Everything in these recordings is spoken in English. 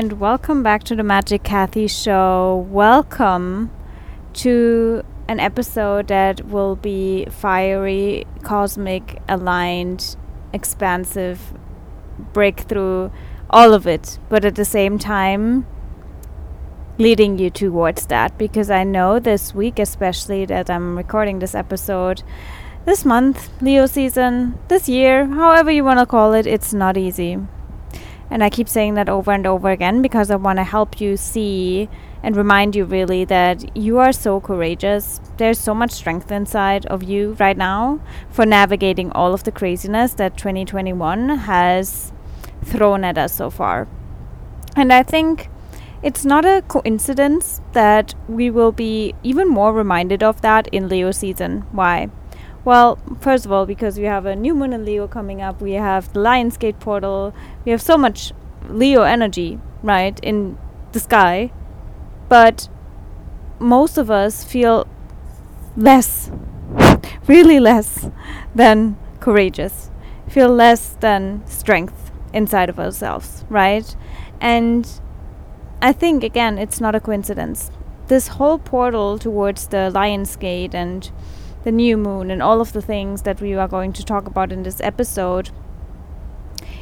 And welcome back to the Magic Kathi Show. Welcome to an episode that will be fiery, cosmic, aligned, expansive, breakthrough, all of it, but at the same time, leading you towards that because I know this week, especially that I'm recording this episode, this month, Leo season, this year, however you want to call it, it's not easy. And I keep saying that over and over again because I want to help you see and remind you really that you are so courageous. There's so much strength inside of you right now for navigating all of the craziness that 2021 has thrown at us so far. And I think it's not a coincidence that we will be even more reminded of that in Leo season. Why? Well, first of all, because we have a new moon in Leo coming up, we have the Lionsgate portal, we have so much Leo energy, right, in the sky. But most of us feel less, really less than courageous, feel less than strength inside of ourselves, right? And I think, again, it's not a coincidence. This whole portal towards the Lion's Gate and the new moon and all of the things that we are going to talk about in this episode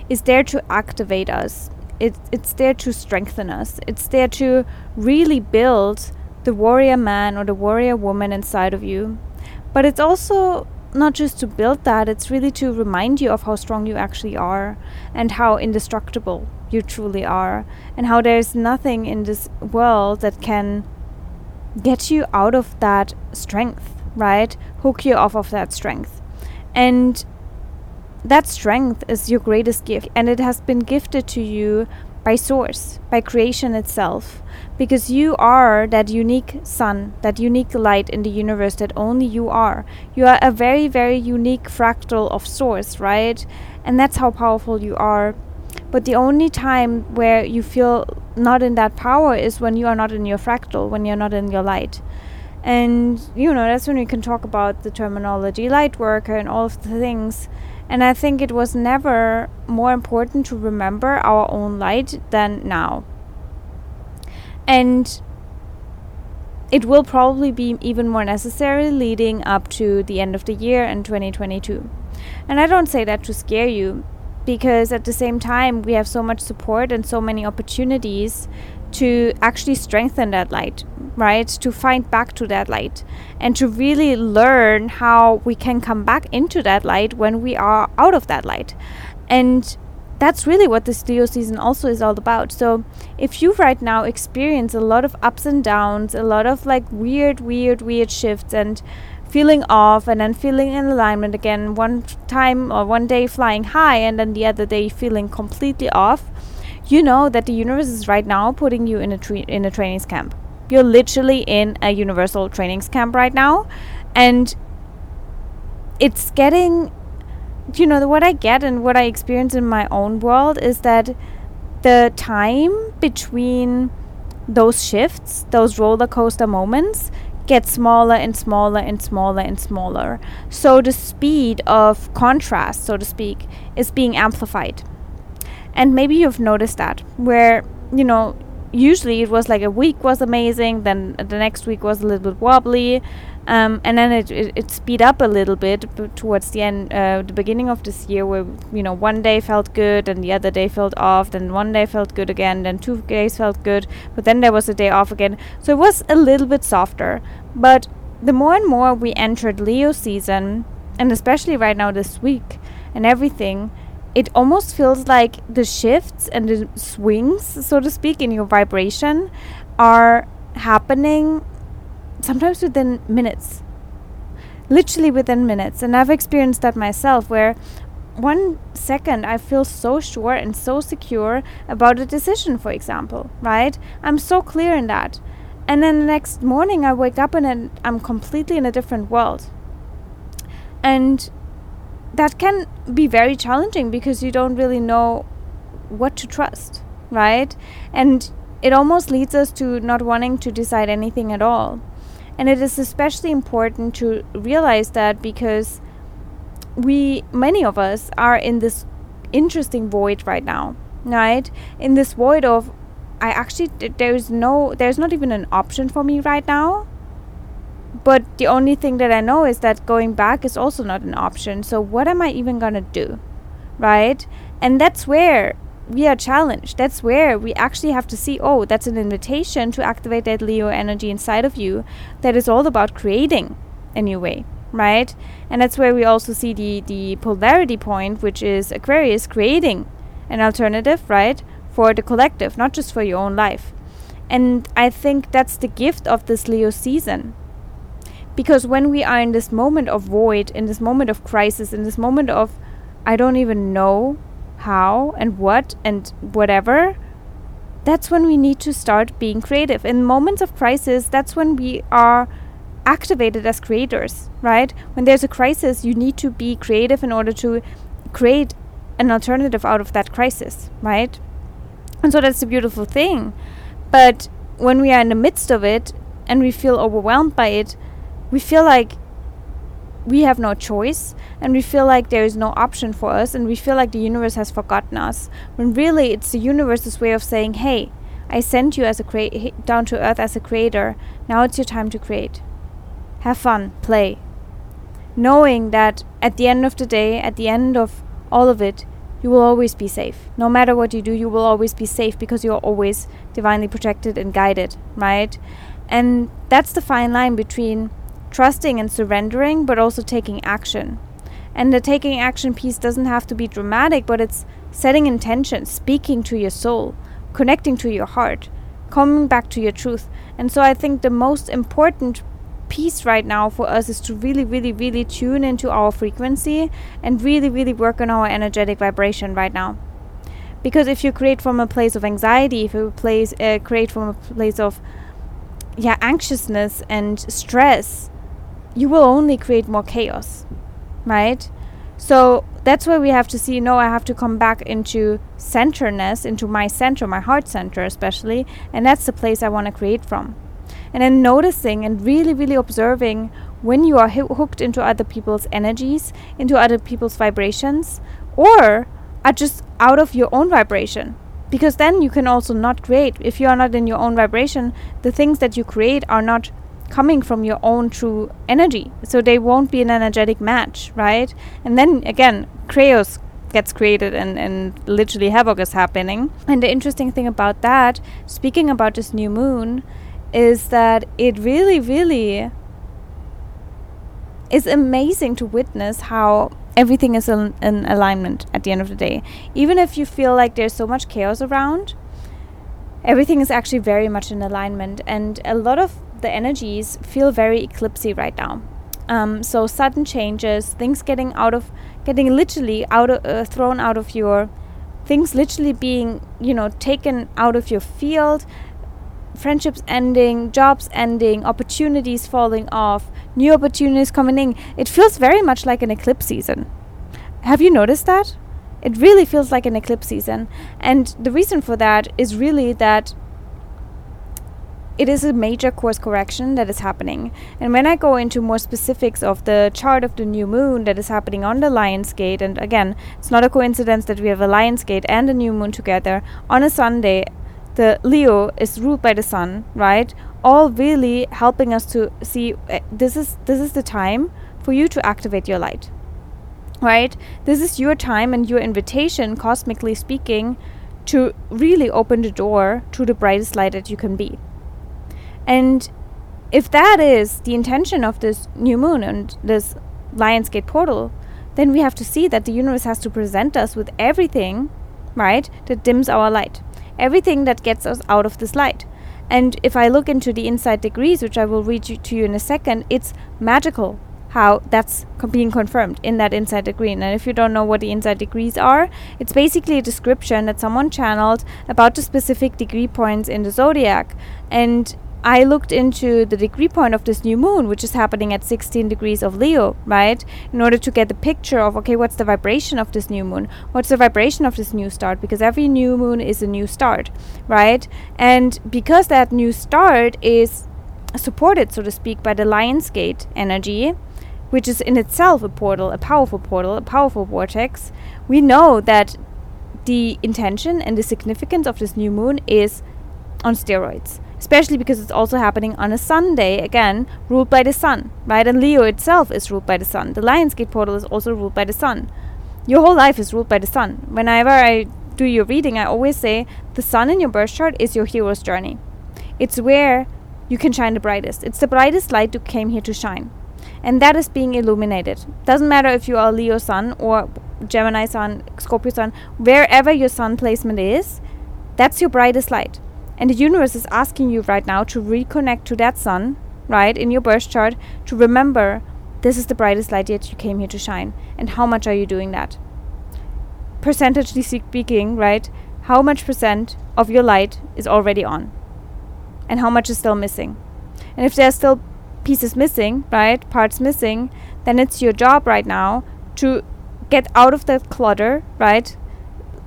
is there to activate us. It, it's there to strengthen us. It's there to really build the warrior man or the warrior woman inside of you. But it's also not just to build that, it's really to remind you of how strong you actually are and how indestructible you truly are, and how there's nothing in this world that can get you out of that strength right? Hook you off of that strength. And that strength is your greatest gift, and it has been gifted to you by source, by creation itself, because you are that unique sun, that unique light in the universe that only you are. You are a very, very unique fractal of source, right? And that's how powerful you are. But the only time where you feel not in that power is when you are not in your fractal, when you're not in your light. And, you know, that's when we can talk about the terminology light worker and all of the things. And I think it was never more important to remember our own light than now. And it will probably be even more necessary leading up to the end of the year in 2022. And I don't say that to scare you, because at the same time, we have so much support and so many opportunities to actually strengthen that light, right? To find back to that light and to really learn how we can come back into that light when we are out of that light. And that's really what this Leo season also is all about. So, if you right now experience a lot of ups and downs, a lot of like weird, weird, weird shifts, and feeling off, and then feeling in alignment again, one time or one day flying high, and then the other day feeling completely off, you know that the universe is right now putting you in a tra- in a trainings camp. You're literally in a universal trainings camp right now, and it's getting, you know, what I get and what I experience in my own world is that the time between those shifts, those roller coaster moments, get smaller and smaller and smaller and smaller. So the speed of contrast, so to speak, is being amplified. And maybe you've noticed that where, you know, usually it was like a week was amazing, then the next week was a little bit wobbly, um, and then it, it, it speed up a little bit towards the end, uh, the beginning of this year, where you know one day felt good and the other day felt off, then one day felt good again, then two days felt good, but then there was a day off again. So it was a little bit softer. But the more and more we entered Leo season, and especially right now this week and everything, it almost feels like the shifts and the swings, so to speak, in your vibration are happening sometimes within minutes. Literally within minutes. And I've experienced that myself where one second I feel so sure and so secure about a decision, for example, right? I'm so clear in that. And then the next morning I wake up and I'm completely in a different world. And that can be very challenging because you don't really know what to trust, right? And it almost leads us to not wanting to decide anything at all. And it is especially important to realize that because we, many of us, are in this interesting void right now, right? In this void of, I actually, there's no, there's not even an option for me right now. But the only thing that I know is that going back is also not an option. So what am I even gonna do? Right? And that's where we are challenged. That's where we actually have to see oh, that's an invitation to activate that Leo energy inside of you that is all about creating a new way, right? And that's where we also see the, the polarity point, which is Aquarius creating an alternative, right, for the collective, not just for your own life. And I think that's the gift of this Leo season. Because when we are in this moment of void, in this moment of crisis, in this moment of I don't even know how and what and whatever, that's when we need to start being creative. In moments of crisis, that's when we are activated as creators, right? When there's a crisis, you need to be creative in order to create an alternative out of that crisis, right? And so that's a beautiful thing. But when we are in the midst of it and we feel overwhelmed by it, we feel like we have no choice and we feel like there is no option for us and we feel like the universe has forgotten us. When really it's the universe's way of saying hey i sent you as a crea- down to earth as a creator. Now it's your time to create. Have fun. Play. Knowing that at the end of the day at the end of all of it you will always be safe no matter what you do you will always be safe because you're always divinely protected and guided right and that's the fine line between trusting and surrendering, but also taking action. And the taking action piece doesn't have to be dramatic, but it's setting intention, speaking to your soul, connecting to your heart, coming back to your truth. And so I think the most important piece right now for us is to really, really, really tune into our frequency and really, really work on our energetic vibration right now. Because if you create from a place of anxiety, if you place, uh, create from a place of yeah, anxiousness and stress, you will only create more chaos, right? So that's where we have to see no, I have to come back into centerness, into my center, my heart center especially, and that's the place I want to create from. And then noticing and really, really observing when you are hooked into other people's energies, into other people's vibrations, or are just out of your own vibration. Because then you can also not create. If you are not in your own vibration, the things that you create are not coming from your own true energy. So they won't be an energetic match, right? And then again, chaos gets created and, and literally havoc is happening. And the interesting thing about that, speaking about this new moon, is that it really, really is amazing to witness how everything is in, in alignment at the end of the day. Even if you feel like there's so much chaos around, everything is actually very much in alignment. And a lot of the energies feel very eclipsy right now. Um, so sudden changes, things getting out of, getting literally out of, uh, thrown out of your, things literally being, you know, taken out of your field, friendships ending, jobs ending, opportunities falling off, new opportunities coming in. It feels very much like an eclipse season. Have you noticed that? It really feels like an eclipse season. And the reason for that is really that it is a major course correction that is happening. And when I go into more specifics of the chart of the new moon that is happening on the Lion's Gate, and again, it's not a coincidence that we have a Lion's Gate and a new moon together on a Sunday. The Leo is ruled by the sun, right? All really helping us to see uh, this is this is the time for you to activate your light. Right? This is your time and your invitation, cosmically speaking, to really open the door to the brightest light that you can be. And if that is the intention of this new moon and this Lionsgate portal, then we have to see that the universe has to present us with everything, right, that dims our light, everything that gets us out of this light. And if I look into the insight degrees, which I will read you to you in a second, it's magical how that's being confirmed in that insight degree. And if you don't know what the insight degrees are, it's basically a description that someone channeled about the specific degree points in the zodiac. And I looked into the degree point of this new moon, which is happening at 16 degrees of Leo, right? In order to get the picture of, okay, what's the vibration of this new moon? What's the vibration of this new start? Because every new moon is a new start, right? And because that new start is supported, so to speak, by the Lion's Gate energy, which is in itself a portal, a powerful portal, a powerful vortex, we know that the intention and the significance of this new moon is on steroids especially because it's also happening on a Sunday, again, ruled by the sun, right? And Leo itself is ruled by the sun. The Lionsgate portal is also ruled by the sun. Your whole life is ruled by the sun. Whenever I do your reading, I always say the sun in your birth chart is your hero's journey. It's where you can shine the brightest. It's the brightest light you came here to shine. And that is being illuminated. Doesn't matter if you are Leo sun or Gemini sun, Scorpio sun, wherever your sun placement is, that's your brightest light. And the universe is asking you right now to reconnect to that sun, right, in your birth chart, to remember this is the brightest light yet you came here to shine. And how much are you doing that? Percentagely speaking, right, how much percent of your light is already on? And how much is still missing? And if there's still pieces missing, right, parts missing, then it's your job right now to get out of that clutter, right?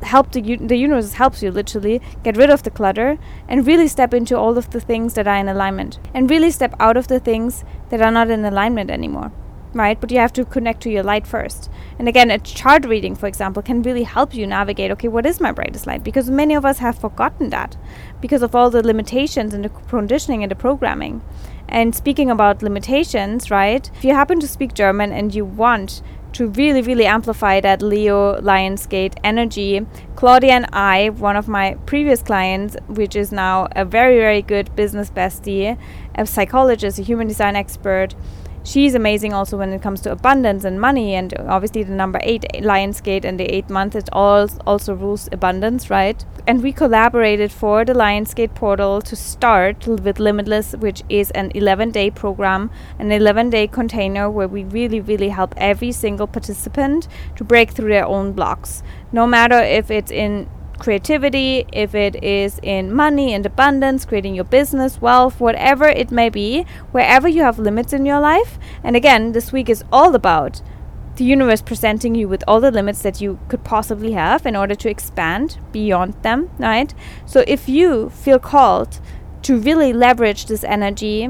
Help the, the universe helps you literally get rid of the clutter and really step into all of the things that are in alignment and really step out of the things that are not in alignment anymore right? But you have to connect to your light first. And again a chart reading for example can really help you navigate okay what is my brightest light? Because many of us have forgotten that because of all the limitations and the conditioning and the programming. And speaking about limitations right if you happen to speak german and you want to really, really amplify that Leo Lionsgate energy. Claudia and I, one of my previous clients, which is now a very, very good business bestie, a psychologist, a human design expert, she's amazing also when it comes to abundance and money and obviously the number eight lionsgate and the eight month it all also rules abundance right? And we collaborated for the lionsgate portal to start with limitless which is an 11 day program an 11 day container where we really really help every single participant to break through their own blocks. No matter if it's in creativity, if it is in money and abundance, creating your business, wealth, whatever it may be, wherever you have limits in your life. And again, this week is all about the universe presenting you with all the limits that you could possibly have in order to expand beyond them, right? So if you feel called to really leverage this energy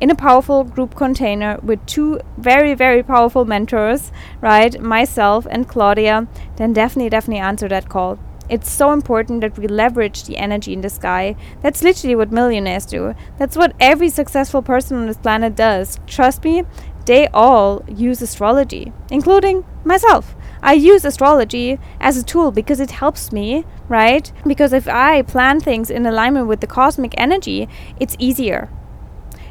in a powerful group container with two very, very powerful mentors, right? Myself and Claudia, then definitely, definitely answer that call. It's so important that we leverage the energy in the sky. That's literally what millionaires do. That's what every successful person on this planet does. Trust me, they all use astrology, including myself. I use astrology as a tool because it helps me, right? Because if I plan things in alignment with the cosmic energy, it's easier.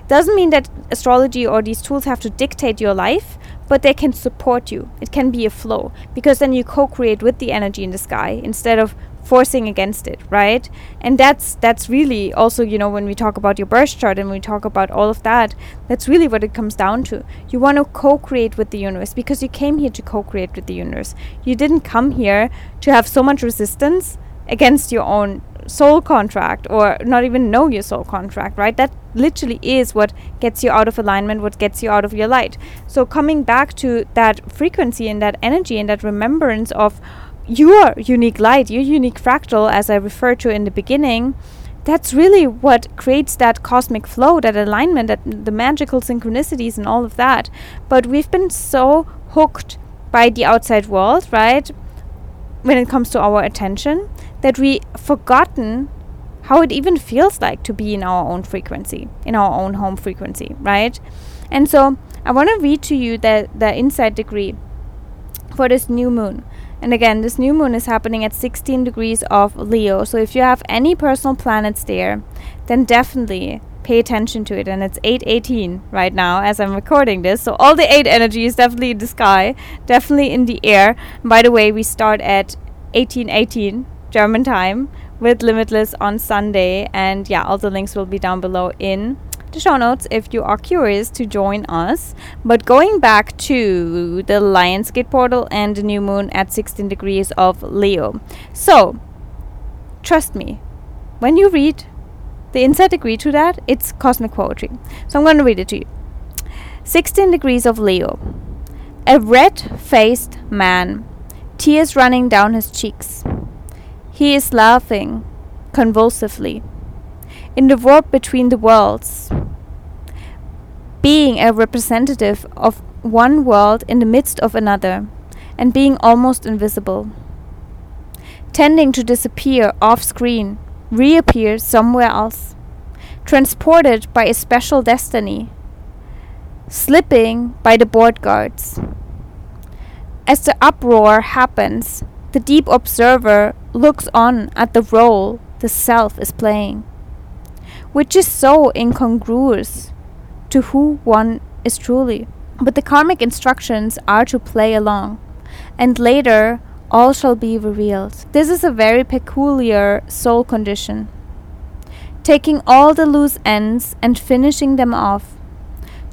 Doesn't mean that astrology or these tools have to dictate your life, but they can support you. It can be a flow because then you co-create with the energy in the sky instead of forcing against it, right? And that's that's really also, you know, when we talk about your birth chart and we talk about all of that, that's really what it comes down to. You want to co-create with the universe because you came here to co-create with the universe. You didn't come here to have so much resistance against your own soul contract or not even know your soul contract, right? That literally is what gets you out of alignment, what gets you out of your light. So, coming back to that frequency and that energy and that remembrance of your unique light, your unique fractal, as I referred to in the beginning, that's really what creates that cosmic flow, that alignment, that the magical synchronicities and all of that. But we've been so hooked by the outside world, right? When it comes to our attention, that we forgotten how it even feels like to be in our own frequency, in our own home frequency, right? And so I want to read to you the, the insight degree for this new moon. And again, this new moon is happening at 16 degrees of Leo. So if you have any personal planets there, then definitely pay attention to it. And it's 8:18 right now as I'm recording this. So all the eight energy is definitely in the sky, definitely in the air. And by the way, we start at 1818 German time with Limitless on Sunday. And yeah, all the links will be down below in the show notes if you are curious to join us. But going back to the Lionsgate portal and the new moon at 16 degrees of Leo. So, trust me, when you read the insight degree to that, it's cosmic poetry. So I'm going to read it to you. 16 degrees of Leo. A red faced man, tears running down his cheeks. He is laughing convulsively. In the warp between the worlds, being a representative of one world in the midst of another, and being almost invisible. tending to disappear off screen, reappear somewhere else, transported by a special destiny, slipping by the board guards. As the uproar happens, the deep observer looks on at the role the self is playing, which is so incongruous to who one is truly. But the karmic instructions are to play along, and later all shall be revealed. This is a very peculiar soul condition. Taking all the loose ends and finishing them off,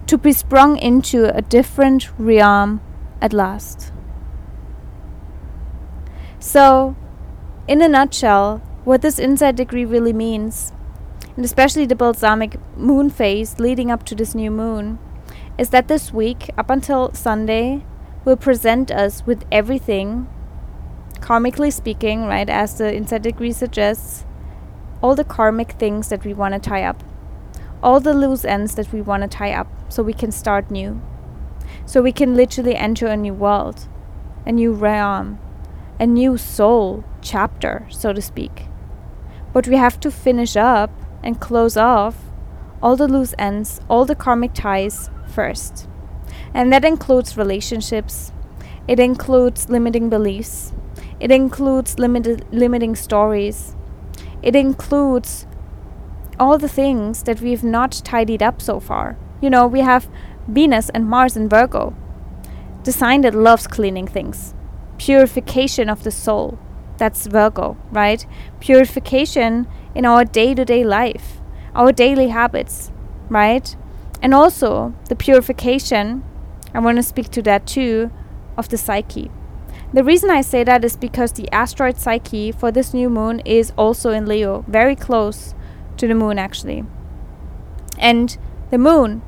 to be sprung into a different realm at last. So, in a nutshell, what this insight degree really means, and especially the balsamic moon phase leading up to this new moon, is that this week, up until Sunday, will present us with everything, karmically speaking, right, as the insight degree suggests, all the karmic things that we want to tie up, all the loose ends that we want to tie up so we can start new. So we can literally enter a new world, a new realm, a new soul chapter, so to speak. But we have to finish up and close off all the loose ends, all the karmic ties first. And that includes relationships, it includes limiting beliefs, it includes limited, limiting stories, it includes all the things that we've not tidied up so far. You know, we have Venus and Mars in Virgo, the sign that loves cleaning things purification of the soul. That's Virgo, right? Purification in our day to day life, our daily habits, right? And also the purification, I want to speak to that too, of the psyche. The reason I say that is because the asteroid Psyche for this new moon is also in Leo, very close to the moon actually. And the moon,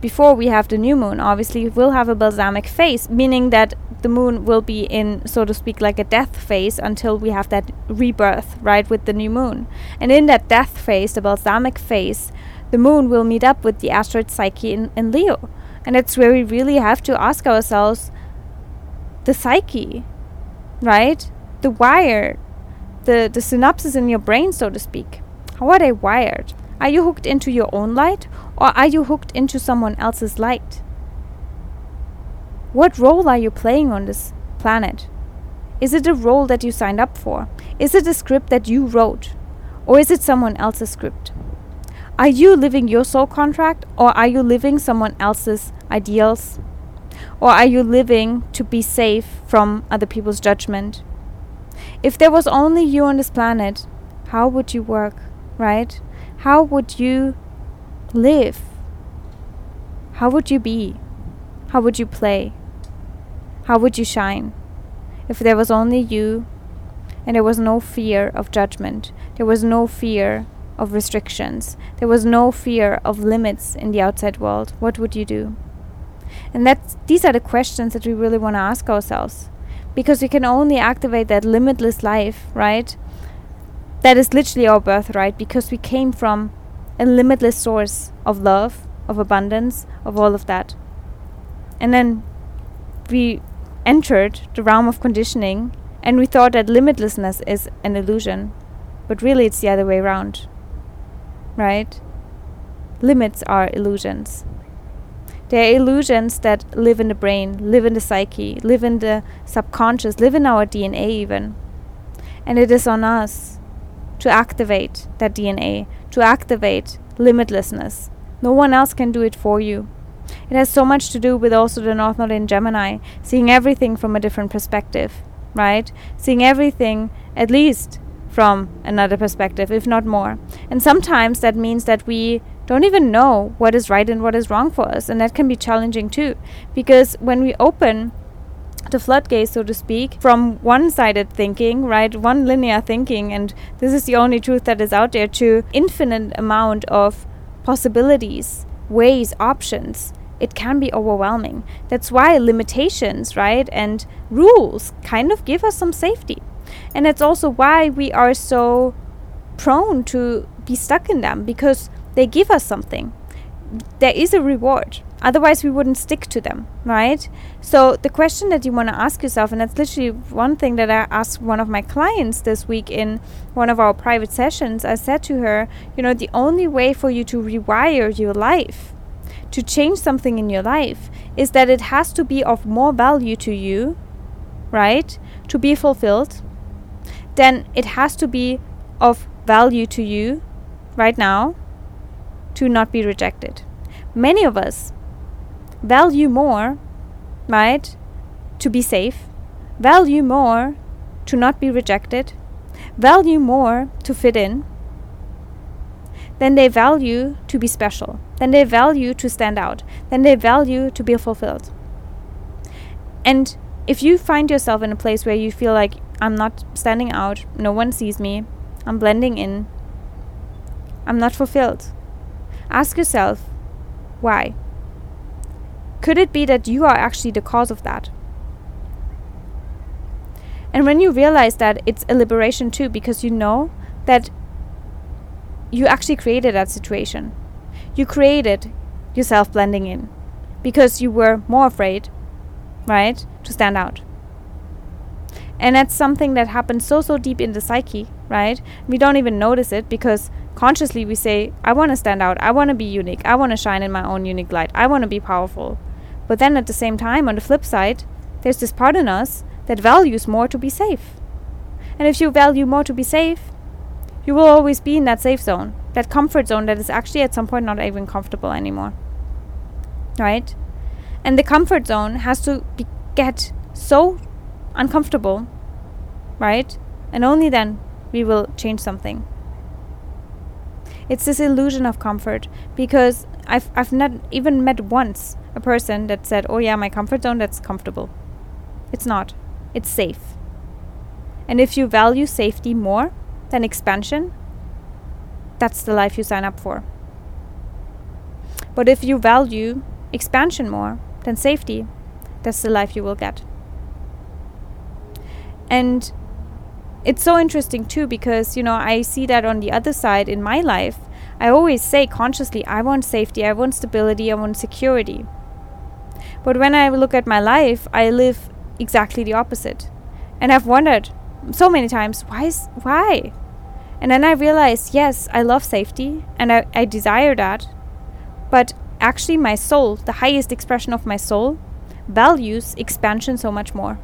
before we have the new moon, obviously we'll have a balsamic phase, meaning that the moon will be in, so to speak, like a death phase until we have that rebirth, right, with the new moon. And in that death phase, the balsamic phase, the moon will meet up with the asteroid Psyche in, in Leo. And it's where we really have to ask ourselves the psyche, right? The wire, the, the synapses in your brain, so to speak. How are they wired? Are you hooked into your own light or are you hooked into someone else's light? What role are you playing on this planet? Is it a role that you signed up for? Is it a script that you wrote? Or is it someone else's script? Are you living your soul contract or are you living someone else's ideals? Or are you living to be safe from other people's judgment? If there was only you on this planet, how would you work, right? How would you live? How would you be? How would you play? How would you shine? If there was only you, and there was no fear of judgment, there was no fear of restrictions, there was no fear of limits in the outside world, what would you do? And that's, these are the questions that we really want to ask ourselves. Because we can only activate that limitless life, right? That is literally our birthright because we came from a limitless source of love, of abundance, of all of that. And then we entered the realm of conditioning and we thought that limitlessness is an illusion. But really, it's the other way around. Right? Limits are illusions. They are illusions that live in the brain, live in the psyche, live in the subconscious, live in our DNA even. And it is on us to activate that DNA, to activate limitlessness. No one else can do it for you. It has so much to do with also the North Node in Gemini, seeing everything from a different perspective, right? Seeing everything at least from another perspective, if not more. And sometimes that means that we don't even know what is right and what is wrong for us. And that can be challenging too. Because when we open the floodgates, so to speak, from one sided thinking, right, one linear thinking, and this is the only truth that is out there, to infinite amount of possibilities, ways, options, it can be overwhelming. That's why limitations, right, and rules kind of give us some safety. And that's also why we are so prone to be stuck in them because they give us something. There is a reward, Otherwise, we wouldn't stick to them, right? So, the question that you want to ask yourself, and that's literally one thing that I asked one of my clients this week in one of our private sessions. I said to her, you know, the only way for you to rewire your life, to change something in your life, is that it has to be of more value to you, right? To be fulfilled, then it has to be of value to you right now to not be rejected. Many of us value more, right, to be safe, value more to not be rejected, value more to fit in, then they value to be special, then they value to stand out, then they value to be fulfilled. And if you find yourself in a place where you feel like I'm not standing out, no one sees me, I'm blending in, I'm not fulfilled, ask yourself why. Could it be that you are actually the cause of that? And when you realize that, it's a liberation too, because you know that you actually created that situation. You created yourself blending in because you were more afraid, right, to stand out. And that's something that happens so, so deep in the psyche, right? We don't even notice it because consciously we say, I want to stand out. I want to be unique. I want to shine in my own unique light. I want to be powerful. But then at the same time, on the flip side, there's this part in us that values more to be safe. And if you value more to be safe, you will always be in that safe zone, that comfort zone that is actually at some point not even comfortable anymore. Right? And the comfort zone has to be, get so uncomfortable, right? And only then we will change something. It's this illusion of comfort because I've, I've not even met once a person that said, Oh, yeah, my comfort zone, that's comfortable. It's not, it's safe. And if you value safety more than expansion, that's the life you sign up for. But if you value expansion more than safety, that's the life you will get. And it's so interesting too because, you know, I see that on the other side in my life. I always say consciously, I want safety, I want stability, I want security. But when I look at my life, I live exactly the opposite. And I've wondered so many times, why is why? And then I realized, yes, I love safety and I, I desire that. But actually my soul, the highest expression of my soul, values expansion so much more.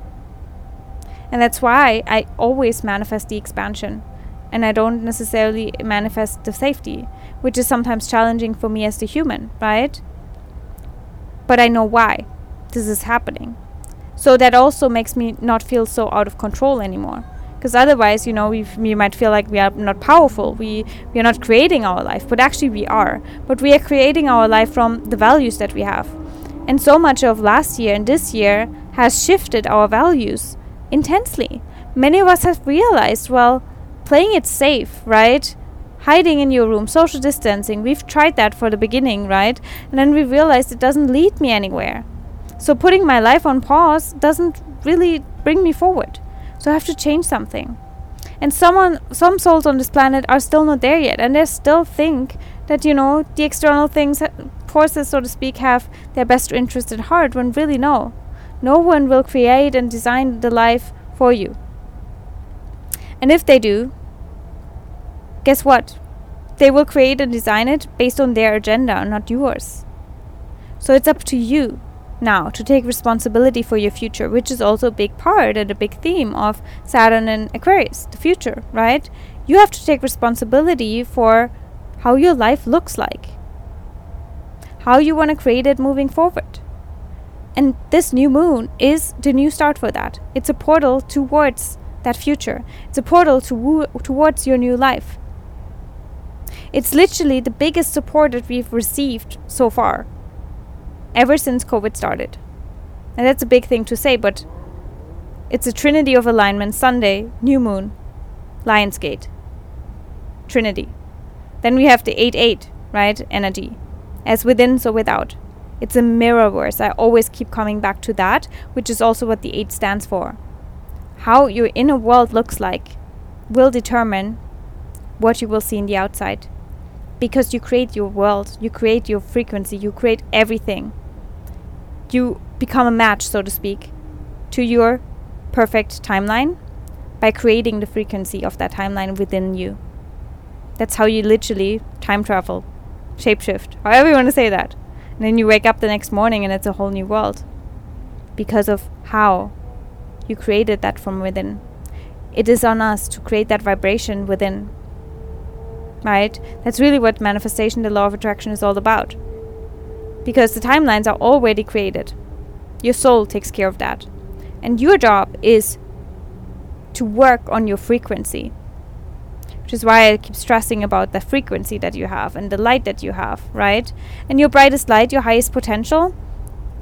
And that's why I always manifest the expansion and I don't necessarily manifest the safety, which is sometimes challenging for me as the human, right? But I know why this is happening. So that also makes me not feel so out of control anymore. Because otherwise, you know, we we might feel like we are not powerful. We we are not creating our life, but actually we are. But we are creating our life from the values that we have. And so much of last year and this year has shifted our values intensely. Many of us have realized, well, playing it safe, right? Hiding in your room, social distancing, we've tried that for the beginning, right? And then we realized it doesn't lead me anywhere. So putting my life on pause doesn't really bring me forward. So I have to change something. And someone some souls on this planet are still not there yet and they still think that you know the external things uh, forces so to speak have their best interest at heart when really no no one will create and design the life for you. And if they do, guess what? They will create and design it based on their agenda, not yours. So it's up to you now to take responsibility for your future, which is also a big part and a big theme of Saturn and Aquarius, the future, right? You have to take responsibility for how your life looks like, how you want to create it moving forward. And this new moon is the new start for that. It's a portal towards that future. It's a portal to towards your new life. It's literally the biggest support that we've received so far, ever since COVID started. And that's a big thing to say, but it's a trinity of alignment Sunday, new moon, Lionsgate, Trinity. Then we have the 8 8, right? Energy. As within, so without. It's a mirrorverse. I always keep coming back to that, which is also what the 8 stands for. How your inner world looks like will determine what you will see in the outside. Because you create your world, you create your frequency, you create everything. you become a match, so to speak, to your perfect timeline by creating the frequency of that timeline within you. That's how you literally time travel, shapeshift, however you want to say that. And then you wake up the next morning and it's a whole new world because of how you created that from within. It is on us to create that vibration within. Right? That's really what manifestation, the law of attraction, is all about. Because the timelines are already created. Your soul takes care of that. And your job is to work on your frequency. Which is why I keep stressing about the frequency that you have and the light that you have, right? And your brightest light, your highest potential,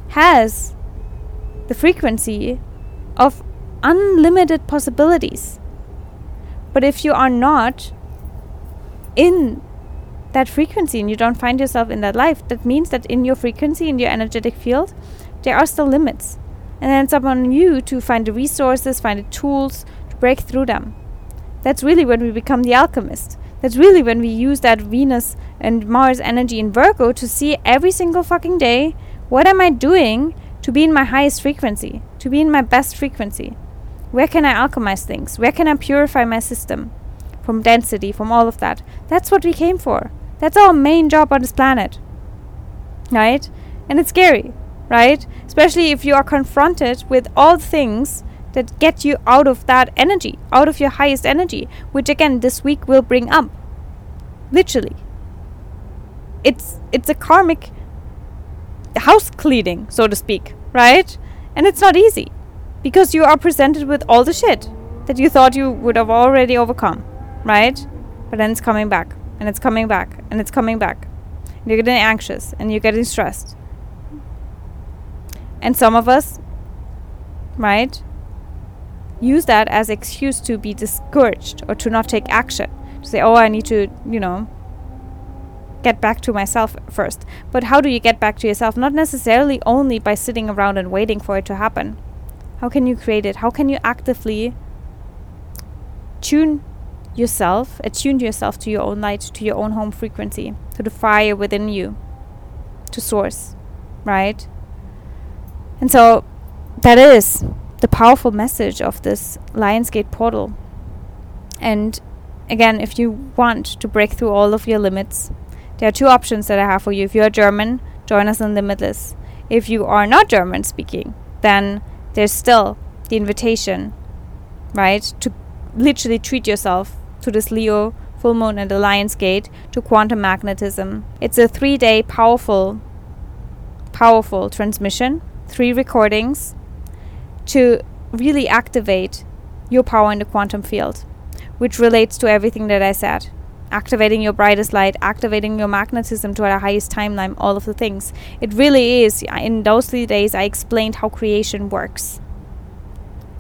has the frequency of unlimited possibilities. But if you are not in that frequency and you don't find yourself in that life, that means that in your frequency, in your energetic field, there are still limits. And then it's up on you to find the resources, find the tools to break through them. That's really when we become the alchemist. That's really when we use that Venus and Mars energy in Virgo to see every single fucking day what am I doing to be in my highest frequency, to be in my best frequency. Where can I alchemize things? Where can I purify my system from density, from all of that? That's what we came for. That's our main job on this planet. Right? And it's scary, right? Especially if you are confronted with all things that get you out of that energy, out of your highest energy, which again this week will bring up. Literally. It's it's a karmic house cleaning, so to speak, right? And it's not easy because you are presented with all the shit that you thought you would have already overcome, right? But then it's coming back, and it's coming back, and it's coming back. And you're getting anxious, and you're getting stressed. And some of us, right, use that as excuse to be discouraged or to not take action. To say, oh, I need to, you know, get back to myself first. But how do you get back to yourself? Not necessarily only by sitting around and waiting for it to happen. How can you create it? How can you actively tune yourself, attune yourself to your own light, to your own home frequency, to the fire within you, to source, right? And so that is the powerful message of this Lionsgate portal. And again, if you want to break through all of your limits, there are two options that I have for you. If you are German, join us in Limitless. If you are not German speaking, then there's still the invitation, right, to literally treat yourself to this Leo full moon and the Lion's Gate to quantum magnetism. It's a three day powerful, powerful transmission, three recordings to really activate your power in the quantum field, which relates to everything that I said activating your brightest light, activating your magnetism to the highest timeline, all of the things. It really is. In those three days, I explained how creation works.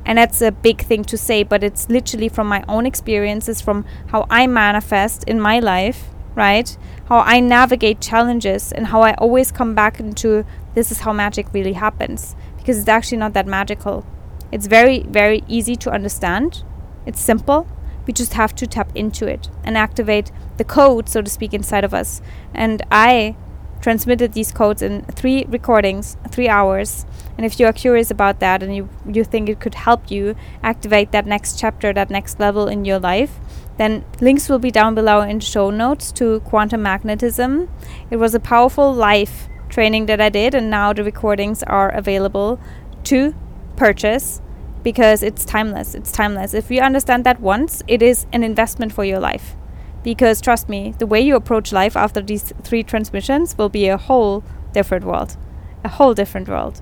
And that's a big thing to say, but it's literally from my own experiences, from how I manifest in my life, right? How I navigate challenges, and how I always come back into this is how magic really happens. Because it's actually not that magical. It's very, very easy to understand. It's simple, we just have to tap into it and activate the code, so to speak, inside of us. And I transmitted these codes in three recordings, three hours. And if you are curious about that and you, you think it could help you activate that next chapter, that next level in your life, then links will be down below in show notes to quantum magnetism. It was a powerful life training that I did, and now the recordings are available to purchase because it's timeless. It's timeless. If you understand that once, it is an investment for your life. Because trust me, the way you approach life after these three transmissions will be a whole different world. A whole different world.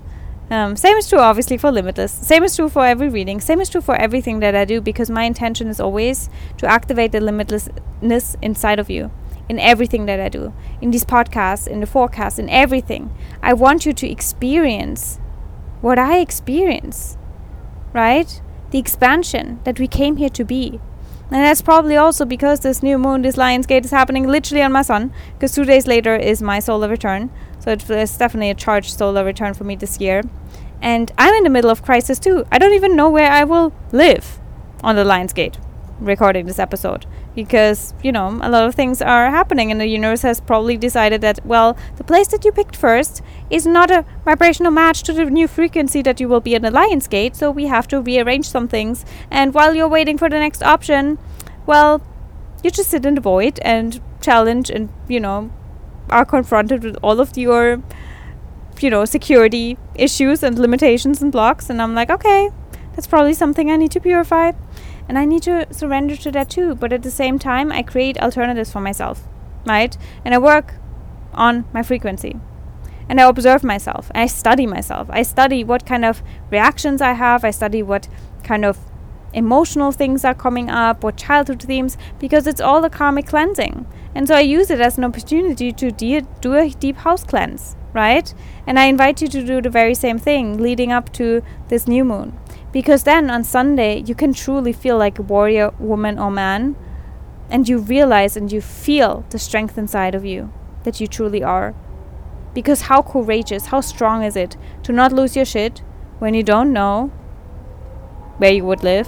Um, same is true, obviously, for Limitless. Same is true for every reading. Same is true for everything that I do because my intention is always to activate the limitlessness inside of you in everything that I do. In these podcasts, in the forecast, in everything. I want you to experience what I experience right? The expansion that we came here to be. And that's probably also because this new moon, this Lion's Gate, is happening literally on my sun, because two days later is my solar return. So it's definitely a charged solar return for me this year. And I'm in the middle of crisis too. I don't even know where I will live on the Lion's Gate recording this episode because you know a lot of things are happening and the universe has probably decided that well the place that you picked first is not a vibrational match to the new frequency that you will be in Lion's Gate so we have to rearrange some things and while you're waiting for the next option well you just sit in the void and challenge and you know are confronted with all of your you know security issues and limitations and blocks and i'm like okay that's probably something i need to purify and I need to surrender to that too. But at the same time, I create alternatives for myself, right? And I work on my frequency. And I observe myself. I study myself. I study what kind of reactions I have. I study what kind of emotional things are coming up, what childhood themes, because it's all a karmic cleansing. And so I use it as an opportunity to de- do a deep house cleanse, right? And I invite you to do the very same thing leading up to this new moon. Because then on Sunday, you can truly feel like a warrior, woman, or man. And you realize and you feel the strength inside of you that you truly are. Because how courageous, how strong is it to not lose your shit when you don't know where you would live,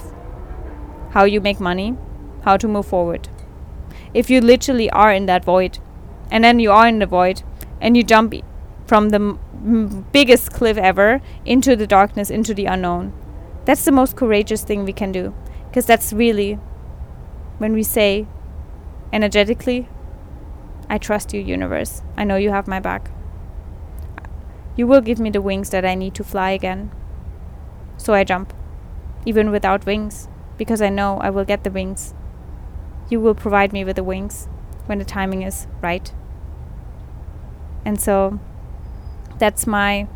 how you make money, how to move forward? If you literally are in that void, and then you are in the void, and you jump from the m- biggest cliff ever into the darkness, into the unknown that's the most courageous thing we can do. Because that's really when we say energetically, I trust you, universe. I know you have my back. You will give me the wings that I need to fly again. So I jump, even without wings, because I know I will get the wings. You will provide me with the wings when the timing is right. And so that's my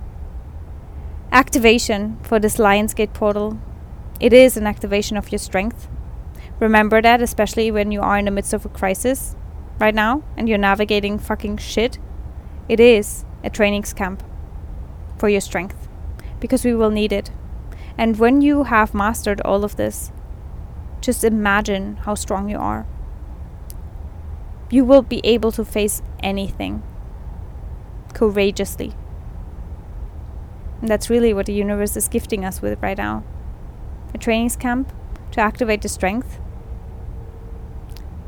activation for this Lionsgate portal. It is an activation of your strength. Remember that, especially when you are in the midst of a crisis right now and you're navigating fucking shit. It is a training camp for your strength because we will need it. And when you have mastered all of this, just imagine how strong you are. You will be able to face anything courageously. And that's really what the universe is gifting us with right now a training camp to activate the strength,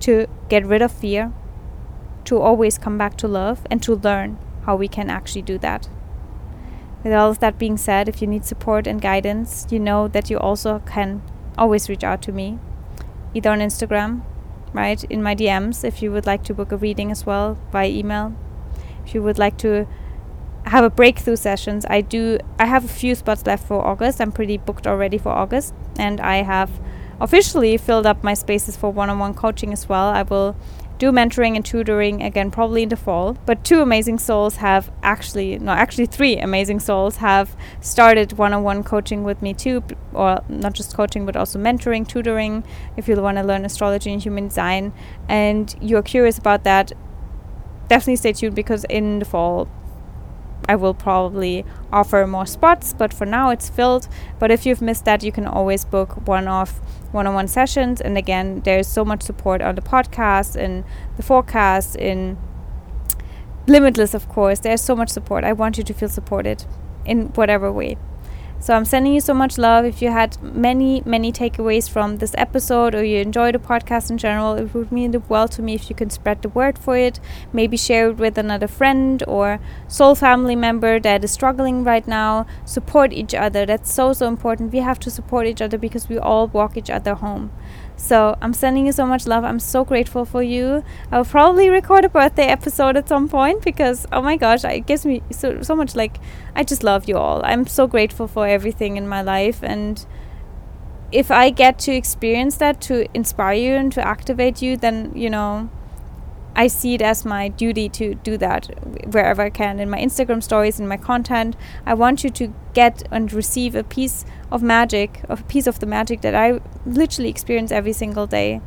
to get rid of fear, to always come back to love, and to learn how we can actually do that. With all of that being said, if you need support and guidance, you know that you also can always reach out to me, either on Instagram, right, in my DMs, if you would like to book a reading as well by email. If you would like to have a breakthrough sessions. I do. I have a few spots left for August. I'm pretty booked already for August, and I have officially filled up my spaces for one-on-one coaching as well. I will do mentoring and tutoring again probably in the fall but two amazing souls have actually no actually three amazing souls have started one-on-one coaching with me too or not just coaching but also mentoring tutoring if you want to learn astrology and human design and you're curious about that definitely stay tuned because in the fall I will probably offer more spots, but for now it's filled. But if you've missed that, you can always book one off one on one sessions. And again, there's so much support on the podcast, in the forecast, in Limitless, of course. There's so much support. I want you to feel supported in whatever way. So I'm sending you so much love. If you had many, many takeaways from this episode or you enjoyed the podcast in general, it would mean the world to me if you can spread the word for it. Maybe share it with another friend or soul family member that is struggling right now. Support each other. That's so, so important. We have to support each other because we all walk each other home. So I'm sending you so much love. I'm so grateful for you. I'll probably record a birthday episode at some point because oh my gosh, it gives me so so much like I just love you all. I'm so grateful for everything in my life and if I get to experience that to inspire you and to activate you, then you know I see it as my duty to do that wherever I can in my Instagram stories, in my content. I want you to get and receive a piece of magic, of a piece of the magic that I literally experience every single day.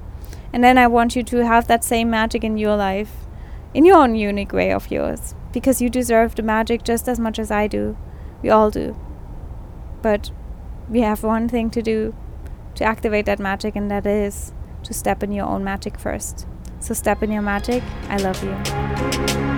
And then I want you to have that same magic in your life, in your own unique way of yours, because you deserve the magic just as much as I do. We all do. But we have one thing to do to activate that magic, and that is to step in your own magic first. So step in your magic. I love you.